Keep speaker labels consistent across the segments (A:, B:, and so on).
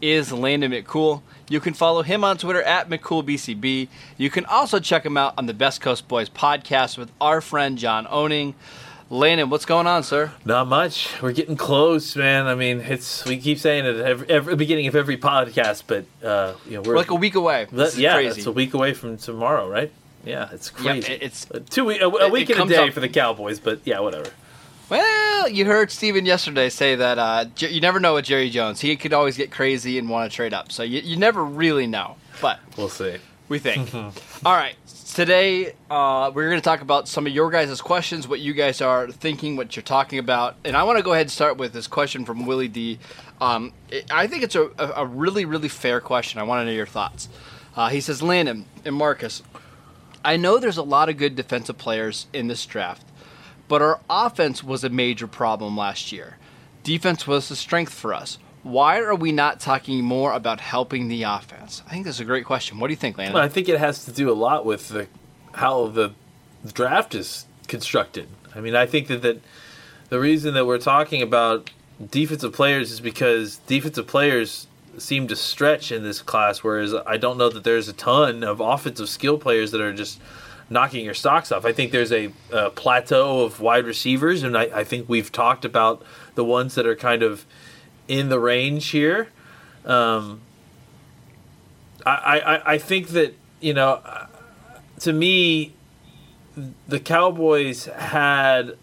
A: is Landon McCool. You can follow him on Twitter at McCoolBCB. You can also check him out on the Best Coast Boys podcast with our friend John Owning. Landon, what's going on, sir?
B: Not much. We're getting close, man. I mean, it's we keep saying it at every, every beginning of every podcast, but uh, you know we're,
A: We're like a week away.
B: Yeah,
A: crazy.
B: it's a week away from tomorrow, right? Yeah, it's crazy.
A: it- it's-
B: two week, a, a
A: it-
B: week
A: it
B: and a day
A: up-
B: for the Cowboys, but yeah, whatever.
A: Well, you heard Stephen yesterday say that uh, Jer- you never know with Jerry Jones. He could always get crazy and want to trade up. So you, you never really know. But
B: We'll see.
A: we think. All right. Today, uh, we're going to talk about some of your guys' questions, what you guys are thinking, what you're talking about. And I want to go ahead and start with this question from Willie D. Um, it- I think it's a, a, a really, really fair question. I want to know your thoughts. Uh, he says, Landon and Marcus, I know there's a lot of good defensive players in this draft, but our offense was a major problem last year. Defense was the strength for us. Why are we not talking more about helping the offense? I think that's a great question. What do you think, Landon?
B: Well, I think it has to do a lot with the how the draft is constructed. I mean, I think that, that the reason that we're talking about defensive players is because defensive players seem to stretch in this class, whereas I don't know that there's a ton of offensive skill players that are just knocking your socks off. I think there's a, a plateau of wide receivers, and I, I think we've talked about the ones that are kind of in the range here. Um, I, I, I think that, you know, to me, the Cowboys had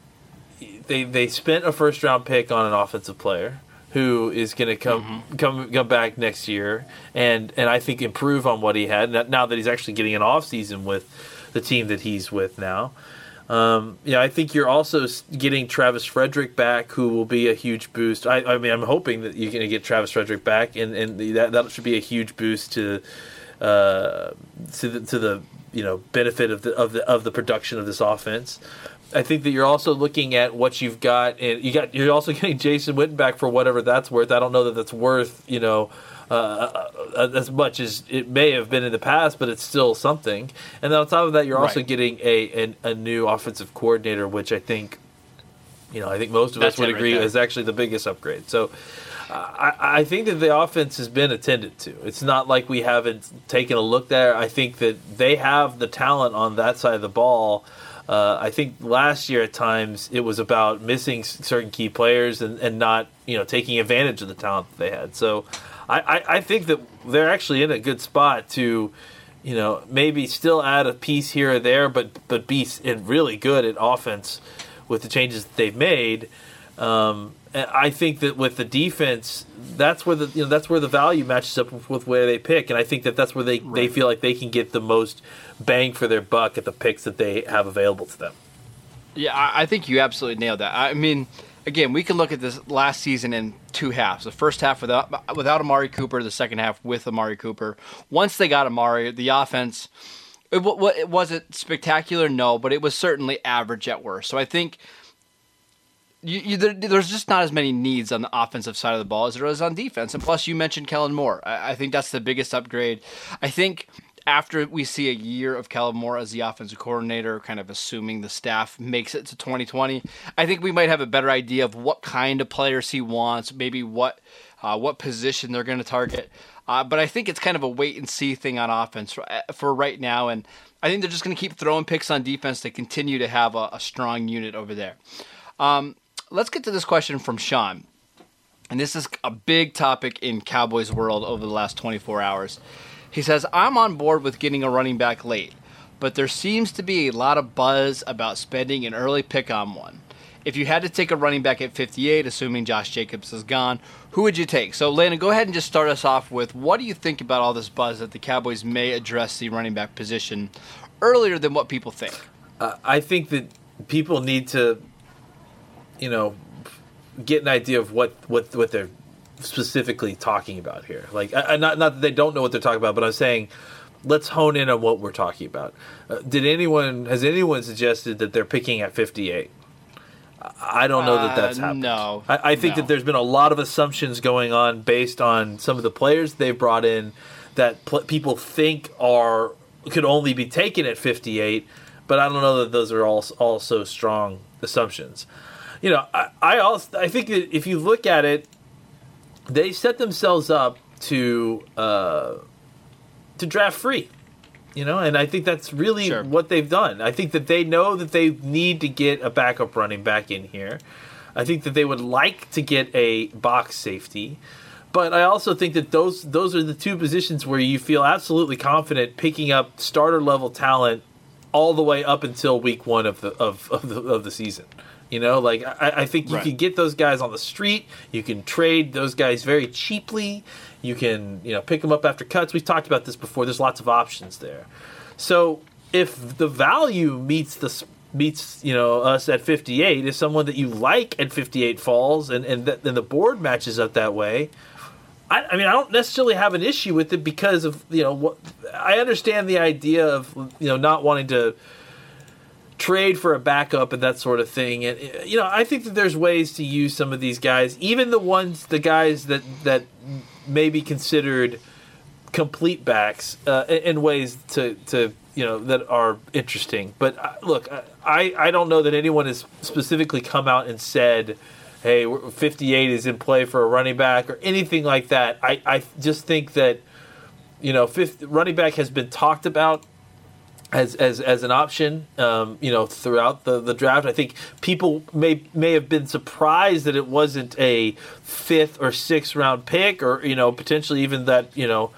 B: they they spent a first round pick on an offensive player who is going to come come come back next year and and I think improve on what he had now that he's actually getting an off season with the team that he's with now. Um, yeah, I think you're also getting Travis Frederick back, who will be a huge boost. I, I mean, I'm hoping that you're going to get Travis Frederick back, and, and that that should be a huge boost to uh, to the to the you know benefit of the of the of the production of this offense. I think that you're also looking at what you've got, and you got you're also getting Jason Witten back for whatever that's worth. I don't know that that's worth you know uh, uh, as much as it may have been in the past, but it's still something. And then on top of that, you're also getting a an, a new offensive coordinator, which I think you know I think most of
A: That's
B: us would
A: right
B: agree
A: there.
B: is actually the biggest upgrade. So. I, I think that the offense has been attended to. It's not like we haven't taken a look there. I think that they have the talent on that side of the ball. Uh, I think last year at times it was about missing certain key players and, and not you know taking advantage of the talent that they had. So I, I, I think that they're actually in a good spot to you know maybe still add a piece here or there, but but be really good at offense with the changes that they've made. Um, and I think that with the defense, that's where the you know that's where the value matches up with, with where they pick, and I think that that's where they, they feel like they can get the most bang for their buck at the picks that they have available to them.
A: Yeah, I, I think you absolutely nailed that. I mean, again, we can look at this last season in two halves. The first half without without Amari Cooper, the second half with Amari Cooper. Once they got Amari, the offense it, wa- wa- it wasn't spectacular, no, but it was certainly average at worst. So I think. You, you, there, there's just not as many needs on the offensive side of the ball as there is on defense. And plus, you mentioned Kellen Moore. I, I think that's the biggest upgrade. I think after we see a year of Kellen Moore as the offensive coordinator, kind of assuming the staff makes it to 2020, I think we might have a better idea of what kind of players he wants, maybe what uh, what position they're going to target. Uh, but I think it's kind of a wait and see thing on offense for, for right now, and I think they're just going to keep throwing picks on defense to continue to have a, a strong unit over there. Um, let's get to this question from Sean. And this is a big topic in Cowboys world over the last 24 hours. He says, I'm on board with getting a running back late, but there seems to be a lot of buzz about spending an early pick on one. If you had to take a running back at 58, assuming Josh Jacobs is gone, who would you take? So, Landon, go ahead and just start us off with what do you think about all this buzz that the Cowboys may address the running back position earlier than what people think?
B: Uh, I think that people need to, you know, get an idea of what what what they're specifically talking about here. Like, I, I, not not that they don't know what they're talking about, but I'm saying let's hone in on what we're talking about. Uh, did anyone has anyone suggested that they're picking at 58? I don't know that that's
A: Uh,
B: happened.
A: no,
B: I, I think
A: no.
B: that there's been a lot of assumptions going on based on some of the players they've brought in that pl- people think are could only be taken at 58, but I don't know that those are all also strong assumptions. You know, I, I also I think that if you look at it, they set themselves up to uh, to draft free. You know, and I think that's really
A: Sure.
B: what they've done. I think that they know that they need to get a backup running back in here. I think that they would like to get a box safety. But I also think that those those are the two positions where you feel absolutely confident picking up starter level talent all the way up until week one of the of, of the of the season. You know, like I, I think you
A: Right.
B: can get those guys on the street. You can trade those guys very cheaply. You can you know pick them up after cuts. We've talked about this before. There's lots of options there. So if the value meets the meets you know us at 58 is someone that you like at 58 falls and and th- then the board matches up that way I, I mean, I don't necessarily have an issue with it because of you know what I understand the idea of you know not wanting to trade for a backup and that sort of thing. And you know, I think that there's ways to use some of these guys, even the ones, the guys that that may be considered complete backs, uh, in ways to to you know that are interesting. But uh, look, I I don't know that anyone has specifically come out and said. Hey, 58 is in play for a running back or anything like that. I, I just think that you know, fifth running back has been talked about as as as an option. Um, you know, throughout the, the draft, I think people may may have been surprised that it wasn't a fifth or sixth round pick, or you know, potentially even that you know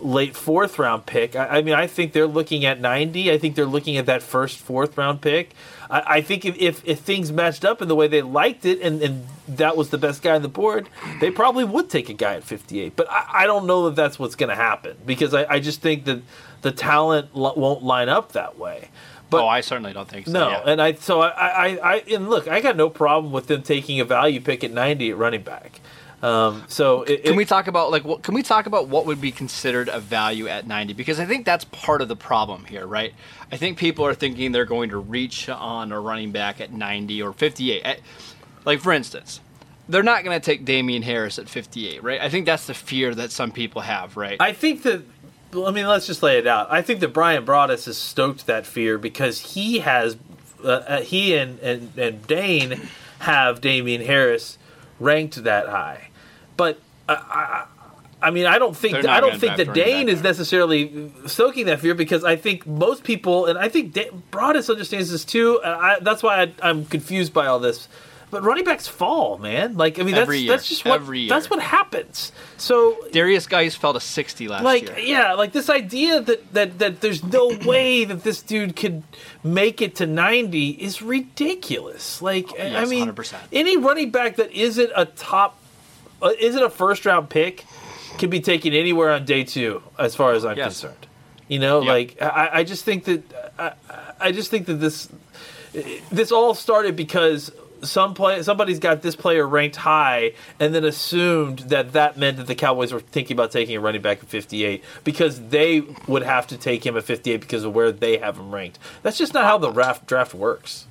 B: late fourth round pick. I, I mean, I think they're looking at ninety. I think they're looking at that first fourth round pick. I, I think if, if if things matched up in the way they liked it, and and that was the best guy on the board, they probably would take a guy at fifty eight. But I, I don't know that that's what's going to happen because I, I just think that the talent l- won't line up that way. But
A: oh, I certainly don't think so.
B: no,
A: yeah.
B: and I so I, I I and look, I got no problem with them taking a value pick at ninety at running back. Um, so it,
A: Can
B: it-
A: we talk about like what? Can we talk about what would be considered a value at ninety? Because I think that's part of the problem here, right? I think people are thinking they're going to reach on a running back at ninety or fifty-eight. At- Like for instance, they're not going to take Damien Harris at fifty-eight, right? I think that's the fear that some people have, right?
B: I think that. well, I mean, let's just lay it out. I think that Bryan Broaddus has stoked that fear because he has, uh, uh, he and, and and Dane have Damien Harris ranked that high, but I, I, I mean, I don't think I don't think that Dane is necessarily soaking that fear because I think most people, and I think da- Broaddus understands this too. And I, that's why I, I'm confused by all this. But running backs fall, man. Like I mean, that's that's just what that's what happens. So
A: Derrius Guice fell to sixty last
B: like
A: year.
B: Like yeah like this idea that that that there's no way that this dude could make it to 90 is ridiculous like i
A: Yes,
B: mean
A: 100%.
B: any running back that isn't a top Uh, isn't a first round pick can be taken anywhere on day two as far as i'm
A: Yes.
B: concerned you know
A: Yep.
B: like I, I just think that I, I just think that this this all started because some play somebody's got this player ranked high and then assumed that that meant that the Cowboys were thinking about taking a running back at 58 because they would have to take him at 58 because of where they have him ranked. That's just not how the draft draft works.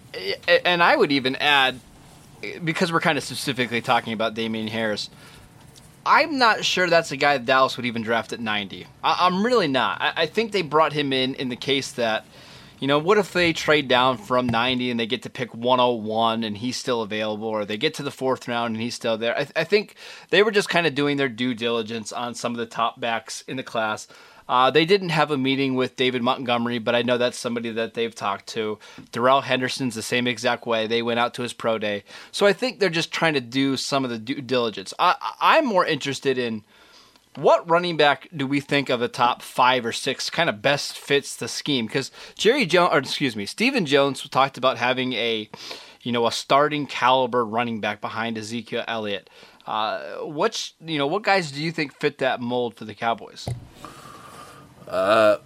A: And I would even add, because we're kind of specifically talking about Damien Harris, I'm not sure that's a guy that Dallas would even draft at 90. I- I'm really not. I-, I think they brought him in in the case that, you know, what if they trade down from 90 and they get to pick 101 and he's still available, or they get to the fourth round and he's still there? I, I think they were just kind of doing their due diligence on some of the top backs in the class. Uh, they didn't have a meeting with David Montgomery, but I know that's somebody that they've talked to. Darrell Henderson's the same exact way. They went out to his pro day. So I think they're just trying to do some of the due diligence. I, I'm more interested in what running back do we think of the top five or six kind of best fits the scheme? Because Jerry Jones, or excuse me, Stephen Jones talked about having a, you know, a starting caliber running back behind Ezekiel Elliott. Uh, what's you know, what guys do you think fit that mold for the Cowboys?
B: Uh,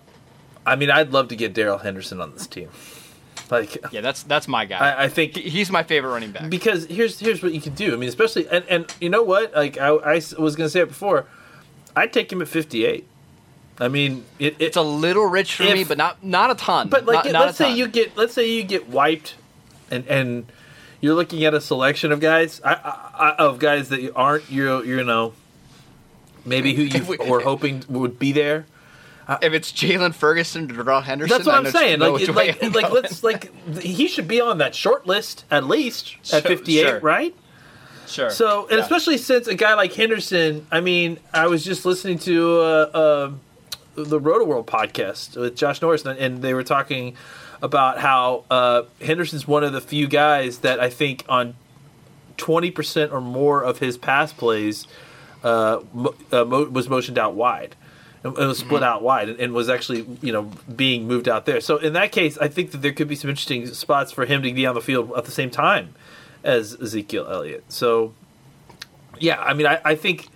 B: I mean, I'd love to get Darrell Henderson on this team. Like,
A: Yeah, that's that's my guy.
B: I, I think
A: He's my favorite running back.
B: because here's here's what you can do. I mean, especially and, and you know what? Like I was gonna say it before. I'd take him at 58. I mean, it, it,
A: It's a little rich for
B: If-
A: me, but not not a ton.
B: but like
A: not, not
B: let's say you get let's say you get wiped, and and you're looking at a selection of guys I, I, I- of guys that aren't you you know maybe who you
A: we-
B: were hoping would be there.
A: If it's Jalen Ferguson, Darrell Henderson,
B: That's what
A: I
B: I'm saying.
A: know
B: Like, it- like,
A: I'm
B: like, let's like he should be on that short list at least at
A: Sure,
B: 58,
A: sure.
B: right?
A: sure.
B: So, and
A: Yeah.
B: especially since a guy like Henderson, I mean, I was just listening to uh, uh, the Roto World podcast with Josh Norris, and- and they were talking about how uh, Henderson's one of the few guys that I think on 20% or more of his pass plays uh, mo- uh, mo- was motioned out wide. It was split out wide and, and was actually, you know, being moved out there. So in that case, I think that there could be some interesting spots for him to be on the field at the same time as Ezekiel Elliott. So, yeah, I mean, I, I think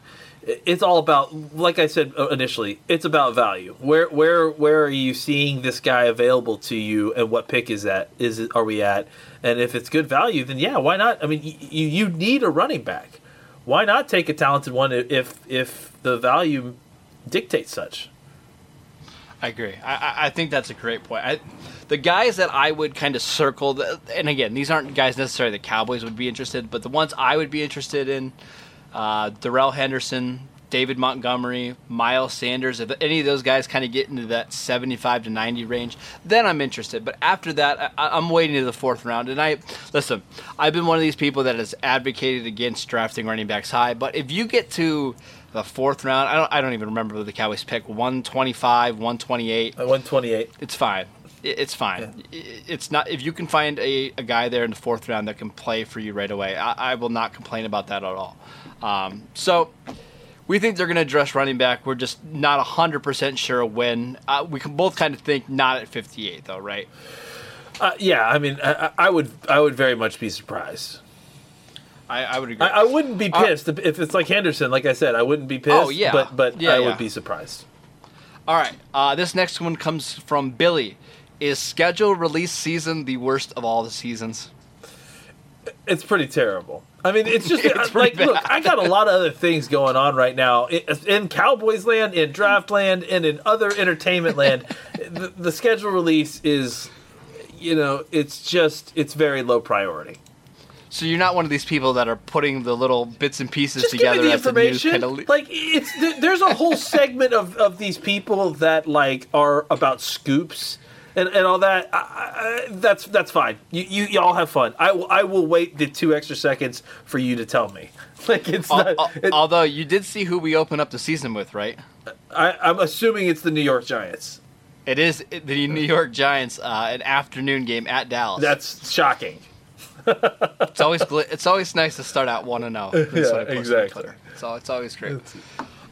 B: it's all about, like I said uh, initially, it's about value. Where where where are you seeing this guy available to you, and what pick is that? Is it, are we at? And if it's good value, then yeah, why not? I mean, you you need a running back. Why not take a talented one if if the value dictates such?
A: I agree. I, I- think that's a great point. I, the guys that I would kind of circle, the, and again, these aren't guys necessarily the Cowboys would be interested, but the ones I would be interested in, uh, Darrell Henderson, David Montgomery, Miles Sanders. If any of those guys kind of get into that 75 to 90 range, then I'm interested. But after that, I, I'm waiting to the fourth round. And I listen. I've been one of these people that has advocated against drafting running backs high. But if you get to the fourth round, I don't. I don't even remember the Cowboys pick 125, 128
B: One twenty eight.
A: it's fine. It's fine. I- It's not if you can find a, a guy there in the fourth round that can play for you right away. I, I will not complain about that at all. Um, so we think they're going to address running back. We're just not hundred percent sure when. Uh, we can both kind of think not at fifty eight though, right?
B: Uh, yeah, I mean, I I would I would very much be surprised.
A: I, I would agree.
B: I, I wouldn't be
A: Uh,
B: pissed if, if it's like Henderson. Like I said, I wouldn't be pissed.
A: Oh, yeah.
B: but but
A: Yeah,
B: I
A: yeah.
B: would be surprised.
A: all right. Uh, this next one comes from Billy. Is schedule release season the worst of all the seasons?
B: It's pretty terrible. I mean, it's just
A: It's
B: like
A: pretty
B: look. I got a lot of other things going on right now in, in Cowboys land, in draft land, and in other entertainment land. the, the schedule release is, you know, it's just it's very low priority.
A: So you're not one of these people that are putting the little bits and pieces
B: Just give
A: together
B: me the
A: as the news
B: information.
A: kind of.
B: like it's there's a whole segment of, of these people that like are about scoops and, and all that. I, I, that's that's fine. You, you y'all have fun. I will I will wait the two extra seconds for you to tell me. Like it's
A: Al-
B: not.
A: al-
B: it-
A: although you did see who we open up the season with, right?
B: I, I'm assuming it's the New York Giants.
A: It is the New York Giants, uh, an afternoon game at Dallas.
B: That's shocking.
A: It's always gl- it's always nice to start out one and zero. That's
B: Yeah,
A: what I post on
B: exactly.
A: So it's always great.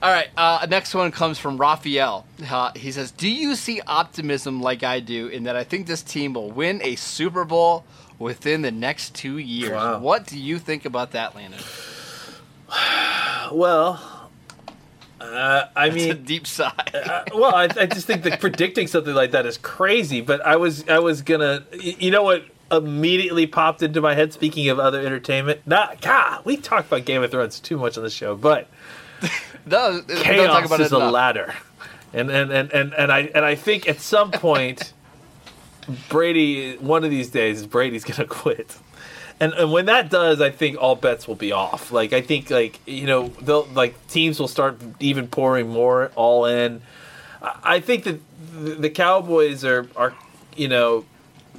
A: All right, uh, next one comes from Raphael. Uh, he says, "Do you see optimism like I do in that I think this team will win a Super Bowl within the next two years?
B: Wow.
A: What do you think about that, Landon?
B: Well, uh, I
A: It's a
B: mean,
A: deep sigh.
B: Uh, well, I, I just think that predicting something like that is crazy. But I was I was gonna, you know what immediately popped into my head. Speaking of other entertainment, not God, we talk about Game of Thrones too much on the show, but
A: no, we don't talk
B: chaos
A: about it
B: is a ladder, and and, and and and I and I think at some point, Brady, one of these days, Brady's gonna quit. And, and when that does, I think all bets will be off. Like I think, like you know, they'll like teams will start even pouring more all in. I think that the Cowboys are are you know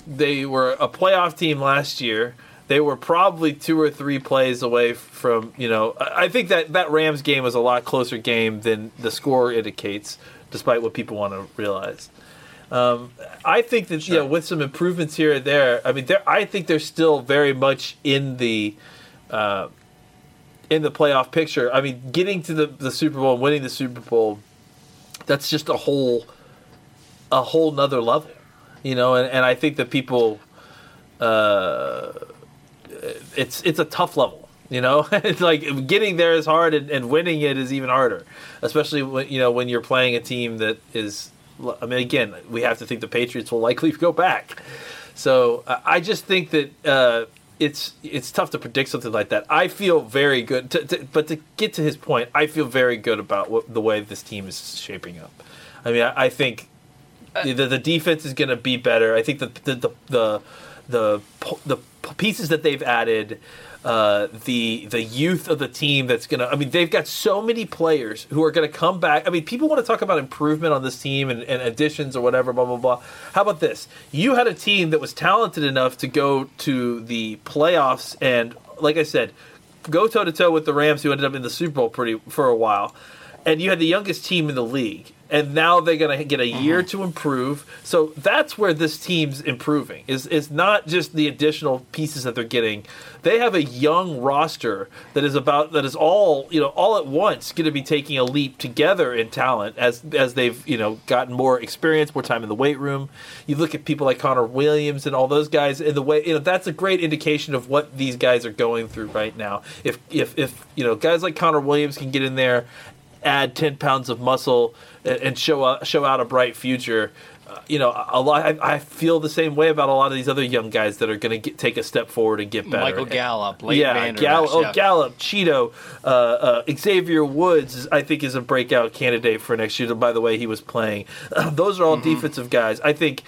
B: they were a playoff team last year. They were probably two or three plays away from you know. I think that that Rams game was a lot closer game than the score indicates, despite what people want to realize. Um, I think that you know with some improvements here and there. I mean, I think they're still very much in the uh, in the playoff picture. I mean, getting to the, the Super Bowl and winning the Super Bowl, that's just a whole a whole nother level, you know. And, and I think that people, uh, it's it's a tough level, you know. it's like getting there is hard, and, and winning it is even harder, especially when you know when you're playing a team that is. I mean, again, we have to think the Patriots will likely go back. So I just think that uh, it's it's tough to predict something like that. I feel very good, to, to, but to get to his point, I feel very good about what, the way this team is shaping up. I mean, I, I think the, the defense is going to be better. I think the the the the, the, the pieces that they've added uh, the the youth of the team that's gonna. I mean, they've got so many players who are gonna come back. I mean, people want to talk about improvement on this team and, and additions or whatever. Blah blah blah. How about this? You had a team that was talented enough to go to the playoffs and, like I said, go toe to toe with the Rams, who ended up in the Super Bowl pretty for a while. And you had the youngest team in the league and now they're going to get a mm-hmm. year to improve. So that's where this team's improving. Is is not just the additional pieces that they're getting. They have a young roster that is about that is all you know all at once going to be taking a leap together in talent as as they've you know gotten more experience, more time in the weight room. You look at people like Connor Williams and all those guys in the way you know that's a great indication of what these guys are going through right now. If if if you know guys like Connor Williams can get in there add 10 pounds of muscle and, show out, show out a bright future. Uh, you know, a lot. I, I, feel the same way about a lot of these other young guys that are going to take a step forward and get better.
A: Michael Gallup, Leighton
B: yeah, Gallup, oh, Gallup, Cheeto, uh, uh, Xavier Woods. I think is a breakout candidate for next year. By the way, he was playing. those are all mm-hmm. defensive guys. I think.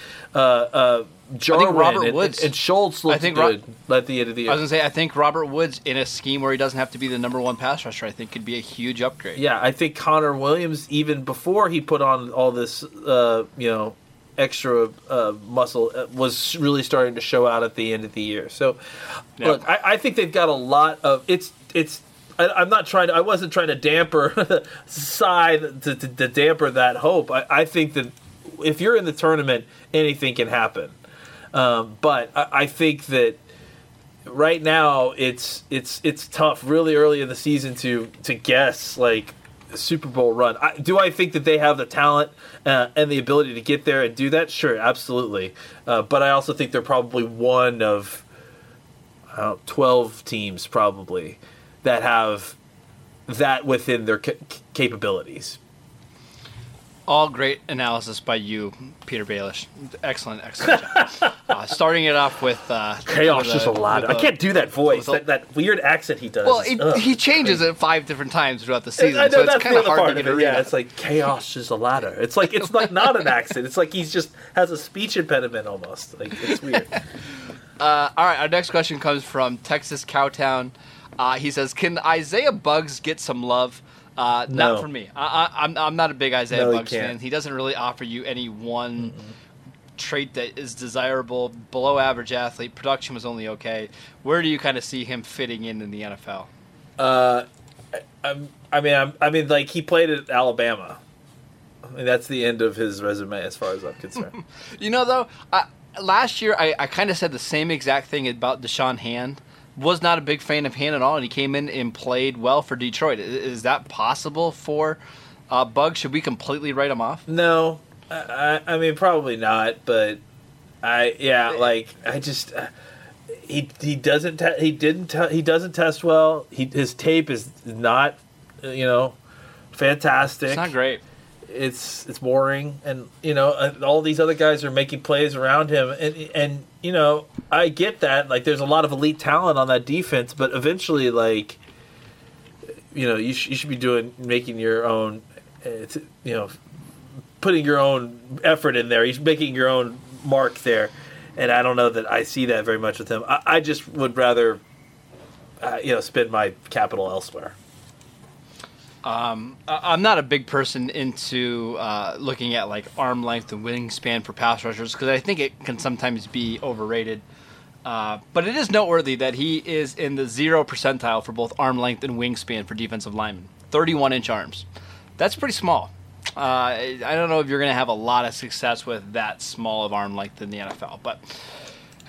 B: Jarwin I think Robert Woods and, Schultz looked I think good Ro- at the end of the year.
A: I was gonna say I think Robert Woods in a scheme where he doesn't have to be the number one pass rusher, I think could be a huge upgrade.
B: Yeah, I think Connor Williams even before he put on all this, uh, you know, extra uh, muscle uh, was really starting to show out at the end of the year. So, yep. look, I, I, think they've got a lot of it's it's. I, am not trying to. I wasn't trying to damper sigh to, to, to damper that hope. I, I think that if you're in the tournament, anything can happen. Um, but I, I, think that right now it's it's it's tough, really early in the season to to guess like Super Bowl run. I, do I think that they have the talent uh, and the ability to get there and do that? Sure, absolutely. Uh, but I also think they're probably one of twelve teams probably that have that within their capabilities.
A: All great analysis by you, Petyr Baelish. Excellent, excellent job. uh, starting it off with uh,
B: chaos is a lot. I can't do that voice. A, that, that, weird accent he does.
A: Well, it, he changes it five different times throughout the season, I know, so it's kind of hard to get
B: it. Yeah, it's like chaos is a ladder. It's like it's like not an accent. It's like he's just has a speech impediment almost. Like it's weird.
A: Uh, all right, our next question comes from Texas Cowtown. Uh, he says, "Can Isaiah Buggs get some love?" Uh, no. Not for me. I, am I'm, I'm not a big Isaiah no, Buggs fan. He doesn't really offer you any one mm trait that is desirable. Below average athlete. Production was only okay. Where do you kind of see him fitting in in the NFL?
B: Uh, I, I mean, I'm, I mean, like he played at Alabama. I mean, that's the end of his resume as far as I'm concerned.
A: you know, though, I, last year I, I kind of said the same exact thing about Da'Shawn Hand was not a big fan of Hand at all, and he came in and played well for Detroit. Is that possible for uh, Bug? Should we completely write him off?
B: No, I, I mean probably not. But I yeah, like I just uh, he he doesn't te- he didn't te- he doesn't test well. He his tape is not you know fantastic.
A: It's not great
B: it's it's boring, and you know uh, all these other guys are making plays around him, and and you know I get that like there's a lot of elite talent on that defense, but eventually like you know you, sh- you should be doing making your own, uh, you know, putting your own effort in there. He's making your own mark there, and I don't know that I see that very much with him. I, I just would rather uh, you know spend my capital elsewhere.
A: Um, I'm not a big person into uh, looking at like arm length and wingspan for pass rushers because I think it can sometimes be overrated. Uh, but it is noteworthy that he is in the zero percentile for both arm length and wingspan for defensive linemen. 31 inch arms. That's pretty small. Uh, I don't know if you're going to have a lot of success with that small of arm length in the NFL, but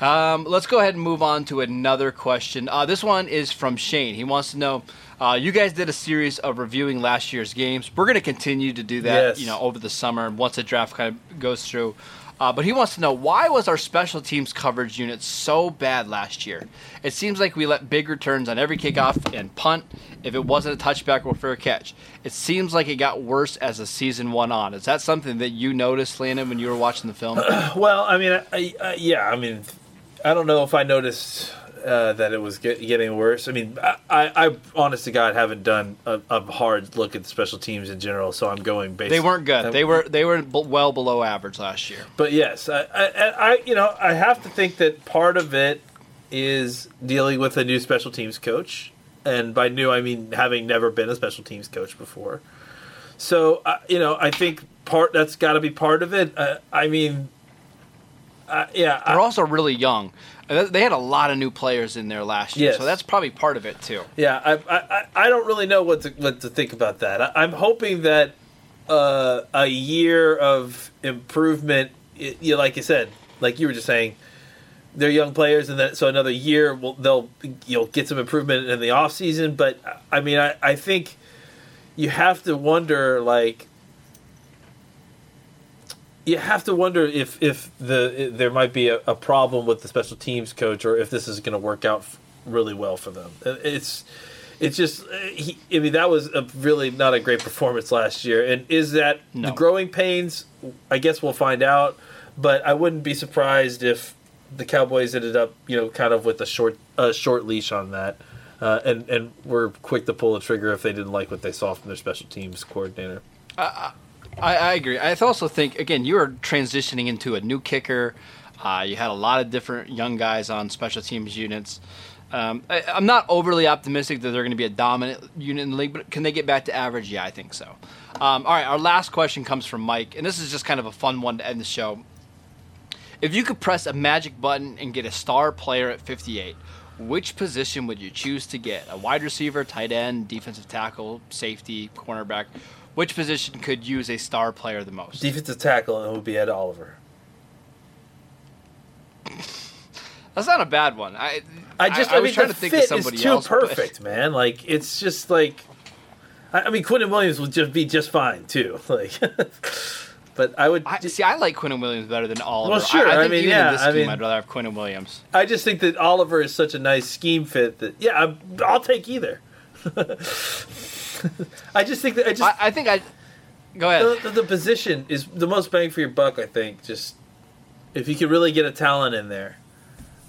A: Um, let's go ahead and move on to another question. Uh, this one is from Shane. He wants to know uh, you guys did a series of reviewing last year's games. We're going to continue to do that,
B: Yes.
A: you know, over the summer once the draft kind of goes through. Uh, but he wants to know why was our special teams coverage unit so bad last year? It seems like we let big returns on every kickoff and punt if it wasn't a touchback or fair catch. It seems like it got worse as the season went on. Is that something that you noticed, Landon, when you were watching the film?
B: Well, I mean, I, I, yeah, I mean, I don't know if I noticed uh, that it was get, getting worse. I mean, I, I, I, honest to God, haven't done a, a hard look at the special teams in general, so I'm going based.
A: They weren't good. They were they were b- well below average last year.
B: But yes, I, I, I, you know, I have to think that part of it is dealing with a new special teams coach, and by new I mean having never been a special teams coach before. So, uh, you know, I think part that's got to be part of it. Uh, I mean, uh, yeah,
A: They're also really young. Uh, They had a lot of new players in there last year,
B: Yes.
A: so that's probably part of it too.
B: Yeah, I, I, I- I don't really know what to what to think about that. I, I'm hoping that uh, a year of improvement, i you like you said, like you were just saying, they're young players, and that so another year will they'll you'll get some improvement in the off season. But I mean, I, I think you have to wonder like. You have to wonder if if the there might be a, a problem with the special teams coach, or if this is going to work out really well for them. It's it's just uh, he, I mean that was a really not a great performance last year. And is that
A: No.
B: the growing pains? I guess we'll find out. But I wouldn't be surprised if the Cowboys ended up you know kind of with a short a short leash on that. Uh, and and were quick to pull the trigger if they didn't like what they saw from their special teams coordinator.
A: I, I agree. I also think again you are transitioning into a new kicker. Uh, you had a lot of different young guys on special teams units. Um, I, I'm not overly optimistic that they're going to be a dominant unit in the league, but can they get back to average? Yeah, I think so. Um, all right, our last question comes from Mike, and this is just kind of a fun one to end the show. If you could press a magic button and get a star player at 58, which position would you choose to get? A wide receiver, tight end, defensive tackle, safety, cornerback? Which position could use a star player the most?
B: Defensive tackle and it would be Ed Oliver.
A: That's not a bad one. I
B: I just I,
A: I, was
B: mean
A: trying to think of somebody
B: is too
A: else. but-
B: perfect, man. Like it's just like I, I mean Quinnen Williams would just be just fine too. Like but I would
A: I,
B: just,
A: see, I like Quinnen Williams better than Oliver.
B: Well, sure,
A: I, I
B: I mean, yeah,
A: this
B: I mean-
A: I'd rather have Quinnen Williams.
B: I just think that Oliver is such a nice scheme fit that yeah, I'm, I'll take either. I just think that I just
A: I, I think I. Go ahead.
B: the, the position is the most bang for your buck. I think just if you could really get a talent in there,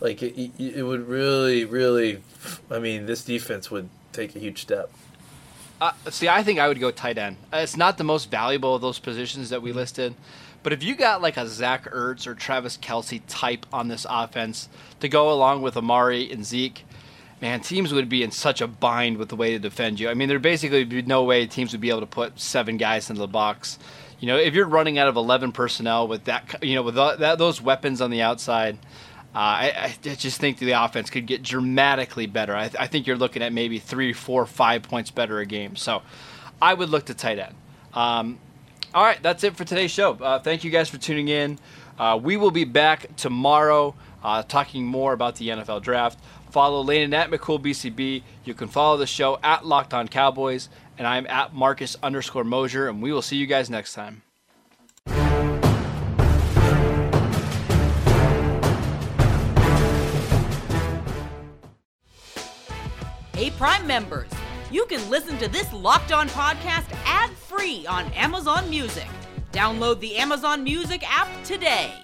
B: like it, it, it would really, really. I mean, this defense would take a huge step.
A: Uh, see, I think I would go tight end. Uh, It's not the most valuable of those positions that we
B: Mm-hmm.
A: listed, but if you got like a Zach Ertz or Travis Kelce type on this offense to go along with Amari and Zeke, man, teams would be in such a bind with the way to defend you. I mean, there basically would be no way teams would be able to put seven guys into the box. You know, if you're running out of 11 personnel with that, you know, with that, those weapons on the outside, uh, I, I just think the offense could get dramatically better. I, I think you're looking at maybe three, four, five points better a game. So I would look to tight end. Um, all right, that's it for today's show. Uh, thank you guys for tuning in. Uh, we will be back tomorrow uh, talking more about the NFL draft. Follow Landon at McCoolBCB. You can follow the show at Locked On Cowboys, and I'm at Marcus underscore Mosher, and we will see you guys next time.
C: Hey, Prime members, you can listen to this Locked On podcast ad free on Amazon Music. Download the Amazon Music app today.